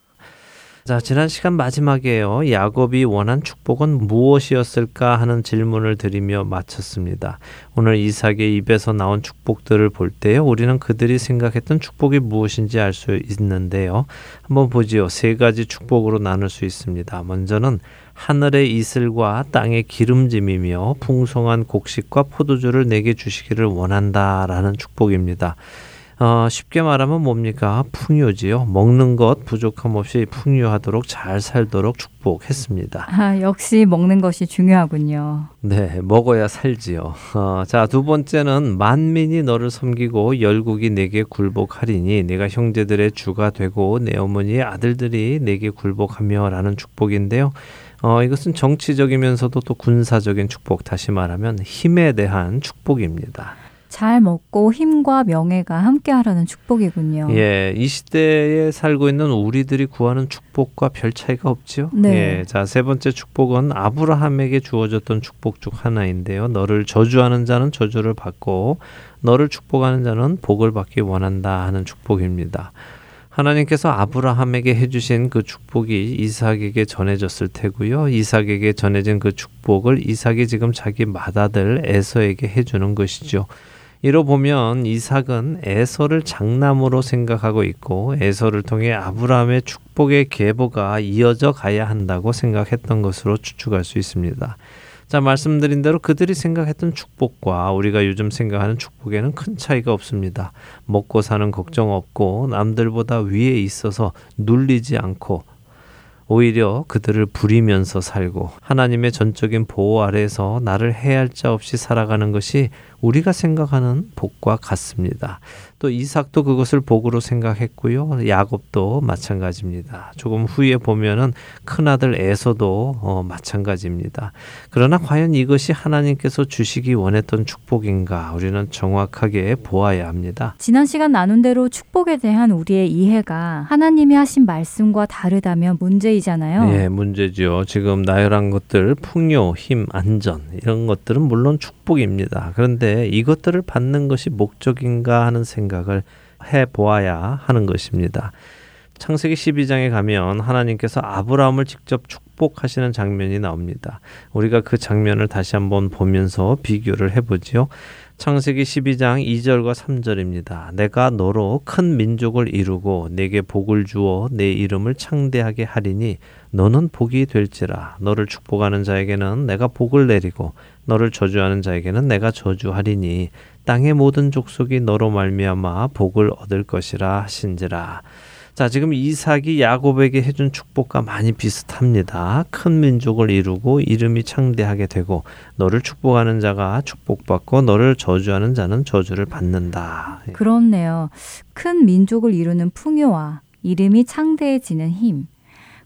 자, 지난 시간 마지막에요. 야곱이 원한 축복은 무엇이었을까 하는 질문을 드리며 마쳤습니다. 오늘 이삭의 입에서 나온 축복들을 볼 때요. 우리는 그들이 생각했던 축복이 무엇인지 알 수 있는데요. 한번 보지요. 세 가지 축복으로 나눌 수 있습니다. 먼저는 하늘의 이슬과 땅의 기름짐이며 풍성한 곡식과 포도주를 내게 주시기를 원한다라는 축복입니다. 어, 쉽게 말하면 뭡니까? 풍요지요. 먹는 것 부족함 없이 풍요하도록 잘 살도록 축복했습니다. 아, 역시 먹는 것이 중요하군요. 네, 먹어야 살지요. 어, 자, 두 번째는 만민이 너를 섬기고 열국이 내게 굴복하리니 내가 형제들의 주가 되고 내 어머니의 아들들이 내게 굴복하며라는 축복인데요. 어, 이것은 정치적이면서도 또 군사적인 축복, 다시 말하면 힘에 대한 축복입니다. 잘 먹고 힘과 명예가 함께하라는 축복이군요. 예, 이 시대에 살고 있는 우리들이 구하는 축복과 별 차이가 없죠. 네. 예, 자, 세 번째 축복은 아브라함에게 주어졌던 축복 중 하나인데요. 너를 저주하는 자는 저주를 받고 너를 축복하는 자는 복을 받기 원한다 하는 축복입니다. 하나님께서 아브라함에게 해주신 그 축복이 이삭에게 전해졌을 테고요. 이삭에게 전해진 그 축복을 이삭이 지금 자기 맏아들 에서에게 해주는 것이죠. 이로 보면 이삭은 에서를 장남으로 생각하고 있고 에서를 통해 아브라함의 축복의 계보가 이어져 가야 한다고 생각했던 것으로 추측할 수 있습니다. 자, 말씀드린 대로 그들이 생각했던 축복과 우리가 요즘 생각하는 축복에는 큰 차이가 없습니다. 먹고 사는 걱정 없고 남들보다 위에 있어서 눌리지 않고 오히려 그들을 부리면서 살고 하나님의 전적인 보호 아래에서 나를 해할 자 없이 살아가는 것이 우리가 생각하는 복과 같습니다. 또 이삭도 그것을 복으로 생각했고요. 야곱도 마찬가지입니다. 조금 후에 보면은 큰아들 에서도 어, 마찬가지입니다. 그러나 과연 이것이 하나님께서 주시기 원했던 축복인가 우리는 정확하게 보아야 합니다. 지난 시간 나눈 대로 축복에 대한 우리의 이해가 하나님이 하신 말씀과 다르다면 문제이잖아요. 예, 문제죠. 지금 나열한 것들 풍요, 힘, 안전 이런 것들은 물론 축복입니다. 그런데 이것들을 받는 것이 목적인가 하는 생각 을 해 보아야 하는 것입니다. 창세기 12장에 가면 하나님께서 아브라함을 직접 축복하시는 장면이 나옵니다. 우리가 그 장면을 다시 한번 보면서 비교를 해보지요. 창세기 12장 2절과 3절입니다. 내가 너로 큰 민족을 이루고 내게 복을 주어 내 이름을 창대하게 하리니 너는 복이 될지라 너를 축복하는 자에게는 내가 복을 내리고 너를 저주하는 자에게는 내가 저주하리니 땅의 모든 족속이 너로 말미암아 복을 얻을 것이라 하신지라. 자, 지금 이삭이 야곱에게 해준 축복과 많이 비슷합니다. 큰 민족을 이루고 이름이 창대하게 되고 너를 축복하는 자가 축복받고 너를 저주하는 자는 저주를 받는다. 그렇네요. 큰 민족을 이루는 풍요와 이름이 창대해지는 힘,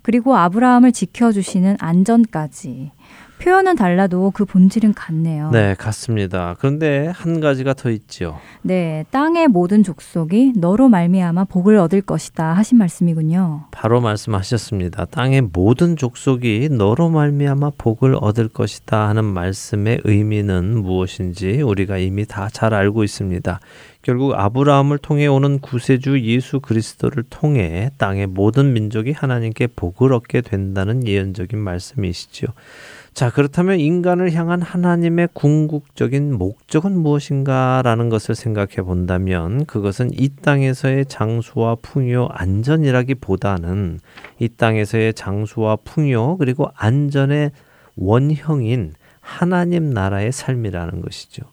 그리고 아브라함을 지켜주시는 안전까지. 표현은 달라도 그 본질은 같네요. 네, 같습니다. 그런데 한 가지가 더 있지요. 네, 땅의 모든 족속이 너로 말미암아 복을 얻을 것이다 하신 말씀이군요. 바로 말씀하셨습니다. 땅의 모든 족속이 너로 말미암아 복을 얻을 것이다 하는 말씀의 의미는 무엇인지 우리가 이미 다 잘 알고 있습니다. 결국 아브라함을 통해 오는 구세주 예수 그리스도를 통해 땅의 모든 민족이 하나님께 복을 얻게 된다는 예언적인 말씀이시죠. 자, 그렇다면 인간을 향한 하나님의 궁극적인 목적은 무엇인가라는 것을 생각해 본다면 그것은 이 땅에서의 장수와 풍요, 안전이라기보다는 이 땅에서의 장수와 풍요 그리고 안전의 원형인 하나님 나라의 삶이라는 것이죠.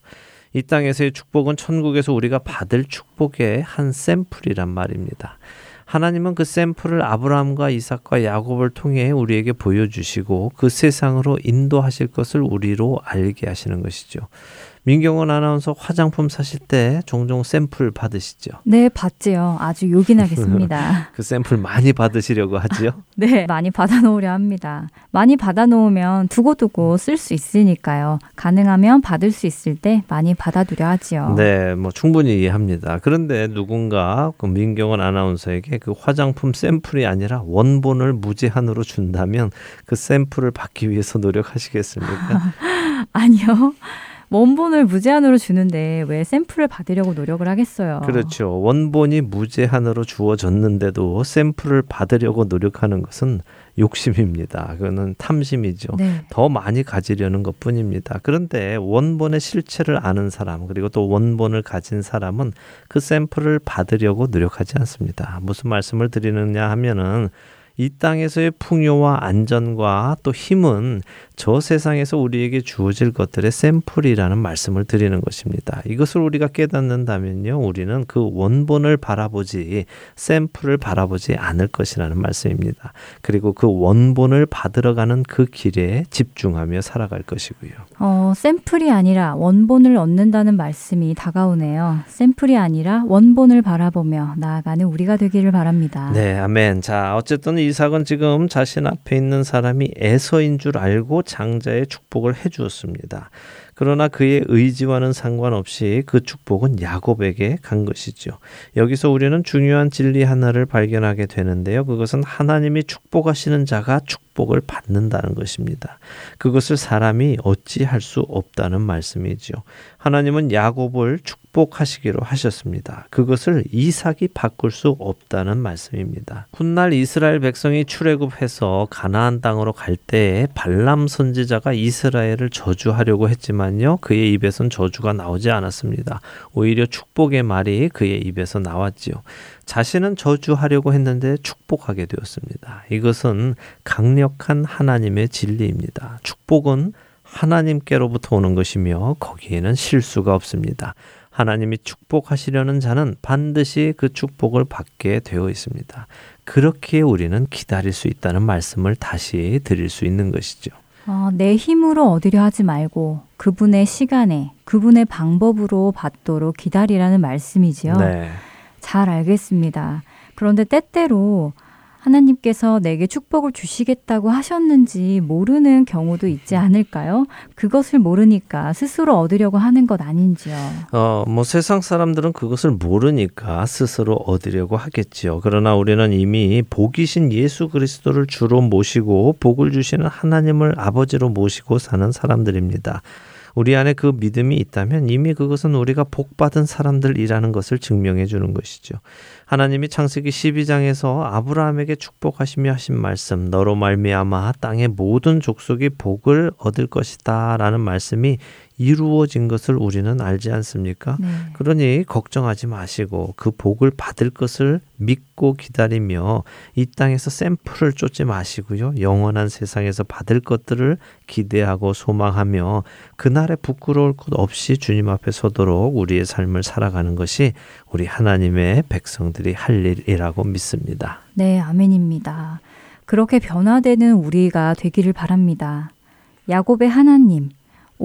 이 땅에서의 축복은 천국에서 우리가 받을 축복의 한 샘플이란 말입니다. 하나님은 그 샘플을 아브라함과 이삭과 야곱을 통해 우리에게 보여주시고 그 세상으로 인도하실 것을 우리로 알게 하시는 것이죠. 민경원 아나운서 화장품 사실 때 종종 샘플 받으시죠? 네, 받지요. 아주 요긴하겠습니다. 그 샘플 많이 받으시려고 하지요? 네, 많이 받아놓으려 합니다. 많이 받아놓으면 두고두고 쓸 수 있으니까요. 가능하면 받을 수 있을 때 많이 받아두려 하지요. 네, 뭐 충분히 이해합니다. 그런데 누군가 그 민경원 아나운서에게 그 화장품 샘플이 아니라 원본을 무제한으로 준다면 그 샘플을 받기 위해서 노력하시겠습니까? 아니요. 원본을 무제한으로 주는데 왜 샘플을 받으려고 노력을 하겠어요? 그렇죠. 원본이 무제한으로 주어졌는데도 샘플을 받으려고 노력하는 것은 욕심입니다. 그거는 탐심이죠. 네. 더 많이 가지려는 것 뿐입니다. 그런데 원본의 실체를 아는 사람, 그리고 또 원본을 가진 사람은 그 샘플을 받으려고 노력하지 않습니다. 무슨 말씀을 드리느냐 하면은 이 땅에서의 풍요와 안전과 또 힘은 저 세상에서 우리에게 주어질 것들의 샘플이라는 말씀을 드리는 것입니다. 이것을 우리가 깨닫는다면요, 우리는 그 원본을 바라보지 샘플을 바라보지 않을 것이라는 말씀입니다. 그리고 그 원본을 받으러 가는 그 길에 집중하며 살아갈 것이고요. 어, 샘플이 아니라 원본을 얻는다는 말씀이 다가오네요. 샘플이 아니라 원본을 바라보며 나아가는 우리가 되기를 바랍니다. 네, 아멘. 자, 어쨌든 이삭은 지금 자신 앞에 있는 사람이 에서인 줄 알고 장자의 축복을 해 주었습니다. 그러나 그의 의지와는 상관없이 그 축복은 야곱에게 간 것이죠. 여기서 우리는 중요한 진리 하나를 발견하게 되는데요. 그것은 하나님이 축복하시는 자가 축복 을 받는다는 것입니다. 그것을 사람이 어찌할 수 없다는 말씀이죠. 하나님은 야곱을 축복하시기로 하셨습니다. 그것을 이삭이 바꿀 수 없다는 말씀입니다. 훗날 이스라엘 백성이 출애굽해서 가나안 땅으로 갈 때에 발람 선지자가 이스라엘을 저주하려고 했지만요. 그의 입에선 저주가 나오지 않았습니다. 오히려 축복의 말이 그의 입에서 나왔지요. 자신은 저주하려고 했는데 축복하게 되었습니다. 이것은 강력한 하나님의 진리입니다. 축복은 하나님께로부터 오는 것이며 거기에는 실수가 없습니다. 하나님이 축복하시려는 자는 반드시 그 축복을 받게 되어 있습니다. 그렇게 우리는 기다릴 수 있다는 말씀을 다시 드릴 수 있는 것이죠. 어, 내 힘으로 얻으려 하지 말고 그분의 시간에 그분의 방법으로 받도록 기다리라는 말씀이지요. 네. 잘 알겠습니다. 그런데 때때로 하나님께서 내게 축복을 주시겠다고 하셨는지 모르는 경우도 있지 않을까요? 그것을 모르니까 스스로 얻으려고 하는 것 아닌지요. 어, 뭐 세상 사람들은 그것을 모르니까 스스로 얻으려고 하겠지요. 그러나 우리는 이미 복이신 예수 그리스도를 주로 모시고 복을 주시는 하나님을 아버지로 모시고 사는 사람들입니다. 우리 안에 그 믿음이 있다면 이미 그것은 우리가 복받은 사람들이라는 것을 증명해 주는 것이죠. 하나님이 창세기 12장에서 아브라함에게 축복하시며 하신 말씀 너로 말미암아 땅의 모든 족속이 복을 얻을 것이다라는 말씀이 이루어진 것을 우리는 알지 않습니까? 네. 그러니 걱정하지 마시고 그 복을 받을 것을 믿고 기다리며 이 땅에서 샘플을 쫓지 마시고요. 영원한 세상에서 받을 것들을 기대하고 소망하며 그날에 부끄러울 것 없이 주님 앞에 서도록 우리의 삶을 살아가는 것이 우리 하나님의 백성들이 할 일이라고 믿습니다. 네, 아멘입니다. 그렇게 변화되는 우리가 되기를 바랍니다. 야곱의 하나님,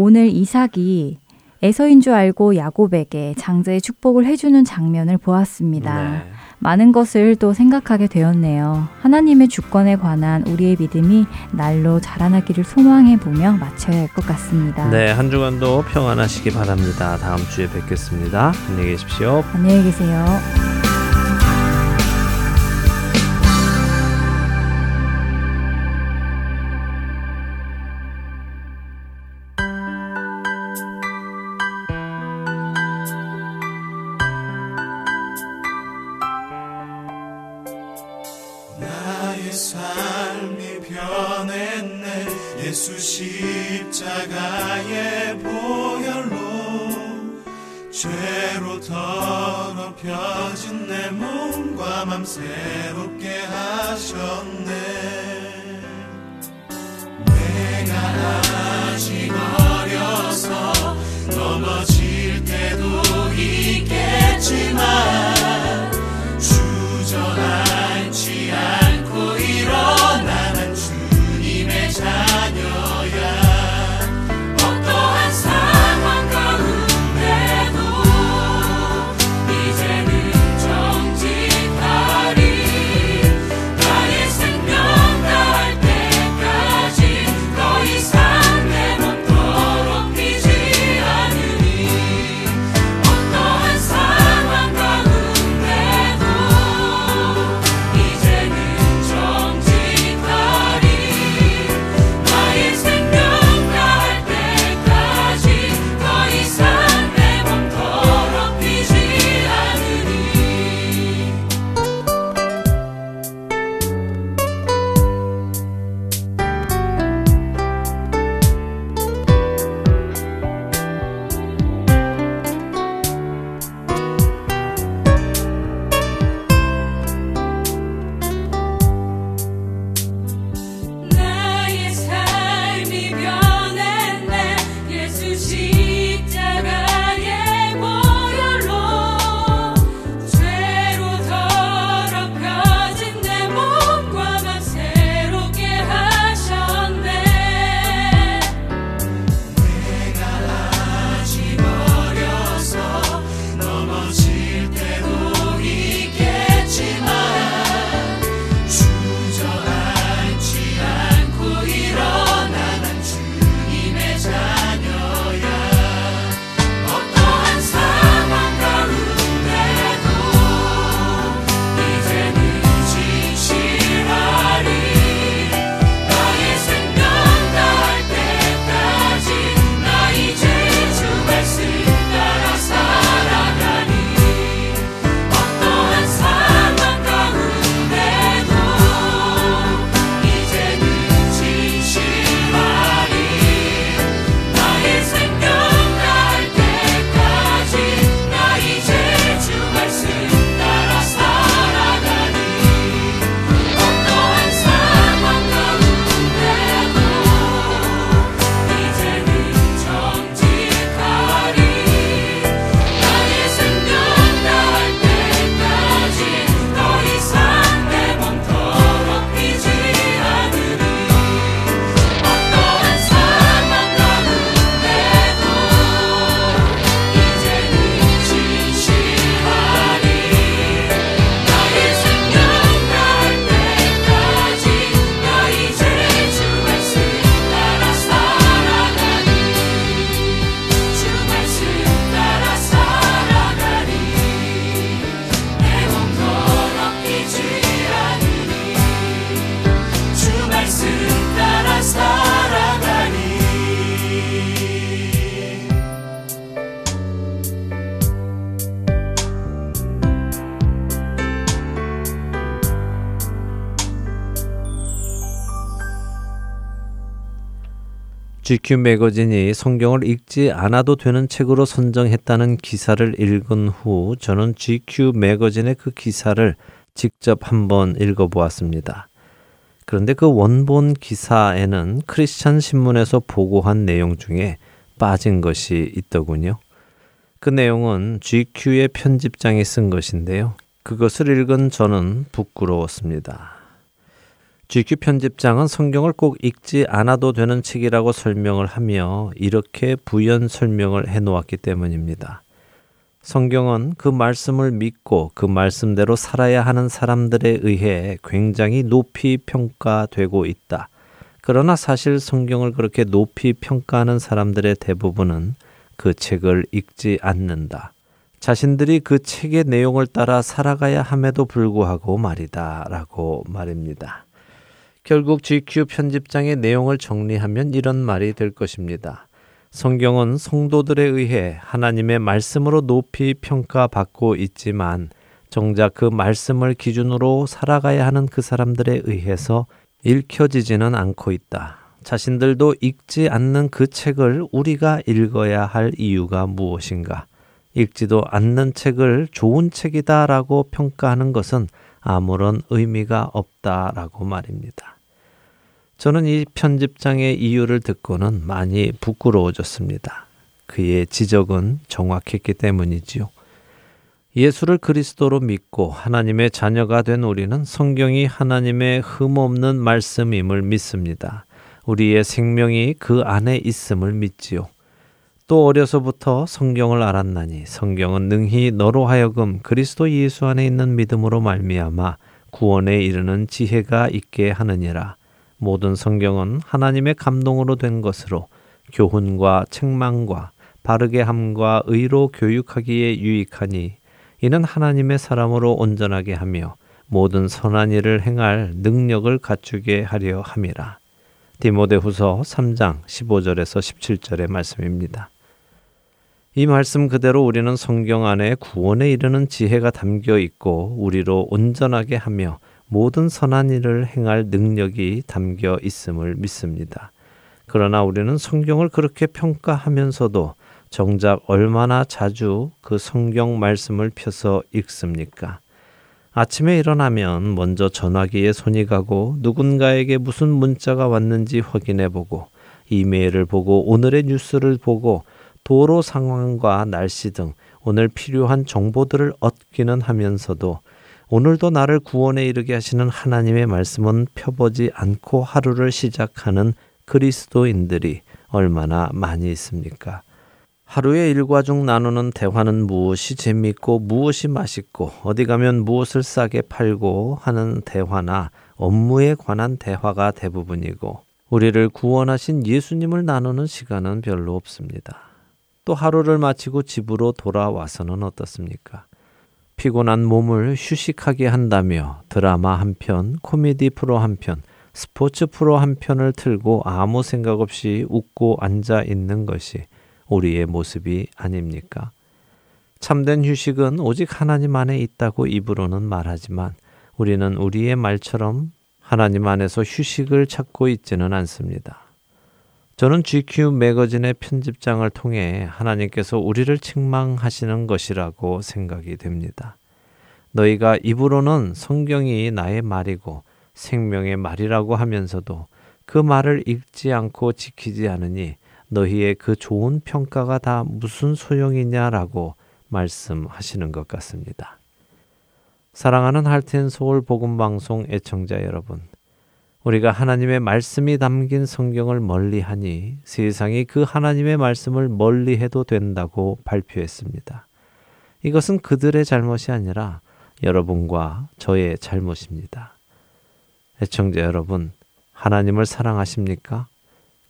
오늘 이삭이 에서인 줄 알고 야곱에게 장자의 축복을 해주는 장면을 보았습니다. 네. 많은 것을 또 생각하게 되었네요. 하나님의 주권에 관한 우리의 믿음이 날로 자라나기를 소망해 보며 마쳐야 할 것 같습니다. 네, 한 주간도 평안하시기 바랍니다. 다음 주에 뵙겠습니다. 안녕히 계십시오. 안녕히 계세요. 더럽혀진 내 몸과 맘 새롭게 하셨네. 내가 아직 어려서 넘어질 때도 있겠지만 GQ 매거진이 성경을 읽지 않아도 되는 책으로 선정했다는 기사를 읽은 후 저는 GQ 매거진의 그 기사를 직접 한번 읽어보았습니다. 그런데 그 원본 기사에는 크리스찬 신문에서 보고한 내용 중에 빠진 것이 있더군요. 그 내용은 GQ의 편집장이 쓴 것인데요. 그것을 읽은 저는 부끄러웠습니다. GQ 편집장은 성경을 꼭 읽지 않아도 되는 책이라고 설명을 하며 이렇게 부연 설명을 해 놓았기 때문입니다. 성경은 그 말씀을 믿고 그 말씀대로 살아야 하는 사람들에 의해 굉장히 높이 평가되고 있다. 그러나 사실 성경을 그렇게 높이 평가하는 사람들의 대부분은 그 책을 읽지 않는다. 자신들이 그 책의 내용을 따라 살아가야 함에도 불구하고 말이다. 라고 말입니다. 결국 GQ 편집장의 내용을 정리하면 이런 말이 될 것입니다. 성경은 성도들에 의해 하나님의 말씀으로 높이 평가받고 있지만 정작 그 말씀을 기준으로 살아가야 하는 그 사람들에 의해서 읽혀지지는 않고 있다. 자신들도 읽지 않는 그 책을 우리가 읽어야 할 이유가 무엇인가? 읽지도 않는 책을 좋은 책이다라고 평가하는 것은 아무런 의미가 없다라고 말입니다. 저는 이 편집장의 이유를 듣고는 많이 부끄러워졌습니다. 그의 지적은 정확했기 때문이지요. 예수를 그리스도로 믿고 하나님의 자녀가 된 우리는 성경이 하나님의 흠없는 말씀임을 믿습니다. 우리의 생명이 그 안에 있음을 믿지요. 또 어려서부터 성경을 알았나니 성경은 능히 너로 하여금 그리스도 예수 안에 있는 믿음으로 말미암아 구원에 이르는 지혜가 있게 하느니라. 모든 성경은 하나님의 감동으로 된 것으로 교훈과 책망과 바르게 함과 의로 교육하기에 유익하니 이는 하나님의 사람으로 온전하게 하며 모든 선한 일을 행할 능력을 갖추게 하려 함이라. 디모데후서 3장 15절에서 17절의 말씀입니다. 이 말씀 그대로 우리는 성경 안에 구원에 이르는 지혜가 담겨 있고 우리로 온전하게 하며 모든 선한 일을 행할 능력이 담겨 있음을 믿습니다. 그러나 우리는 성경을 그렇게 평가하면서도 정작 얼마나 자주 그 성경 말씀을 펴서 읽습니까? 아침에 일어나면 먼저 전화기에 손이 가고 누군가에게 무슨 문자가 왔는지 확인해 보고 이메일을 보고 오늘의 뉴스를 보고 도로 상황과 날씨 등 오늘 필요한 정보들을 얻기는 하면서도 오늘도 나를 구원에 이르게 하시는 하나님의 말씀은 펴보지 않고 하루를 시작하는 그리스도인들이 얼마나 많이 있습니까? 하루의 일과 중 나누는 대화는 무엇이 재미있고 무엇이 맛있고 어디 가면 무엇을 싸게 팔고 하는 대화나 업무에 관한 대화가 대부분이고 우리를 구원하신 예수님을 나누는 시간은 별로 없습니다. 또 하루를 마치고 집으로 돌아와서는 어떻습니까? 피곤한 몸을 휴식하게 한다며 드라마 한 편, 코미디 프로 한 편, 스포츠 프로 한 편을 틀고 아무 생각 없이 웃고 앉아 있는 것이 우리의 모습이 아닙니까? 참된 휴식은 오직 하나님 안에 있다고 입으로는 말하지만 우리는 우리의 말처럼 하나님 안에서 휴식을 찾고 있지는 않습니다. 저는 GQ 매거진의 편집장을 통해 하나님께서 우리를 책망하시는 것이라고 생각이 됩니다. 너희가 입으로는 성경이 나의 말이고 생명의 말이라고 하면서도 그 말을 읽지 않고 지키지 않으니 너희의 그 좋은 평가가 다 무슨 소용이냐라고 말씀하시는 것 같습니다. 사랑하는 할텐 서울 복음 방송 애청자 여러분, 우리가 하나님의 말씀이 담긴 성경을 멀리하니 세상이 그 하나님의 말씀을 멀리해도 된다고 발표했습니다. 이것은 그들의 잘못이 아니라 여러분과 저의 잘못입니다. 애청자 여러분, 하나님을 사랑하십니까?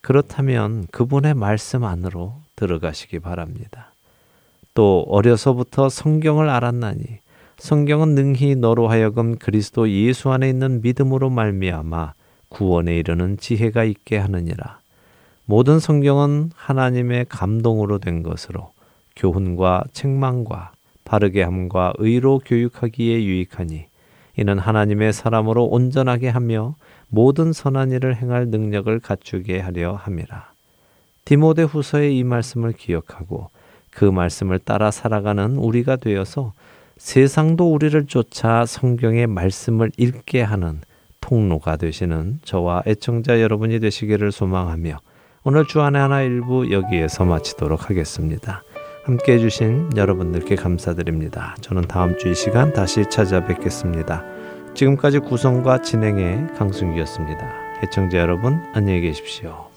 그렇다면 그분의 말씀 안으로 들어가시기 바랍니다. 또 어려서부터 성경을 알았나니 성경은 능히 너로 하여금 그리스도 예수 안에 있는 믿음으로 말미암아 구원에 이르는 지혜가 있게 하느니라. 모든 성경은 하나님의 감동으로 된 것으로 교훈과 책망과 바르게 함과 의로 교육하기에 유익하니 이는 하나님의 사람으로 온전하게 하며 모든 선한 일을 행할 능력을 갖추게 하려 함이라. 디모데 후서의 이 말씀을 기억하고 그 말씀을 따라 살아가는 우리가 되어서 세상도 우리를 쫓아 성경의 말씀을 읽게 하는 통로가 되시는 저와 애청자 여러분이 되시기를 소망하며 오늘 주안의 하나 일부 여기에서 마치도록 하겠습니다. 함께 해주신 여러분들께 감사드립니다. 저는 다음 주 이 시간 다시 찾아뵙겠습니다. 지금까지 구성과 진행의 강승기였습니다. 애청자 여러분 안녕히 계십시오.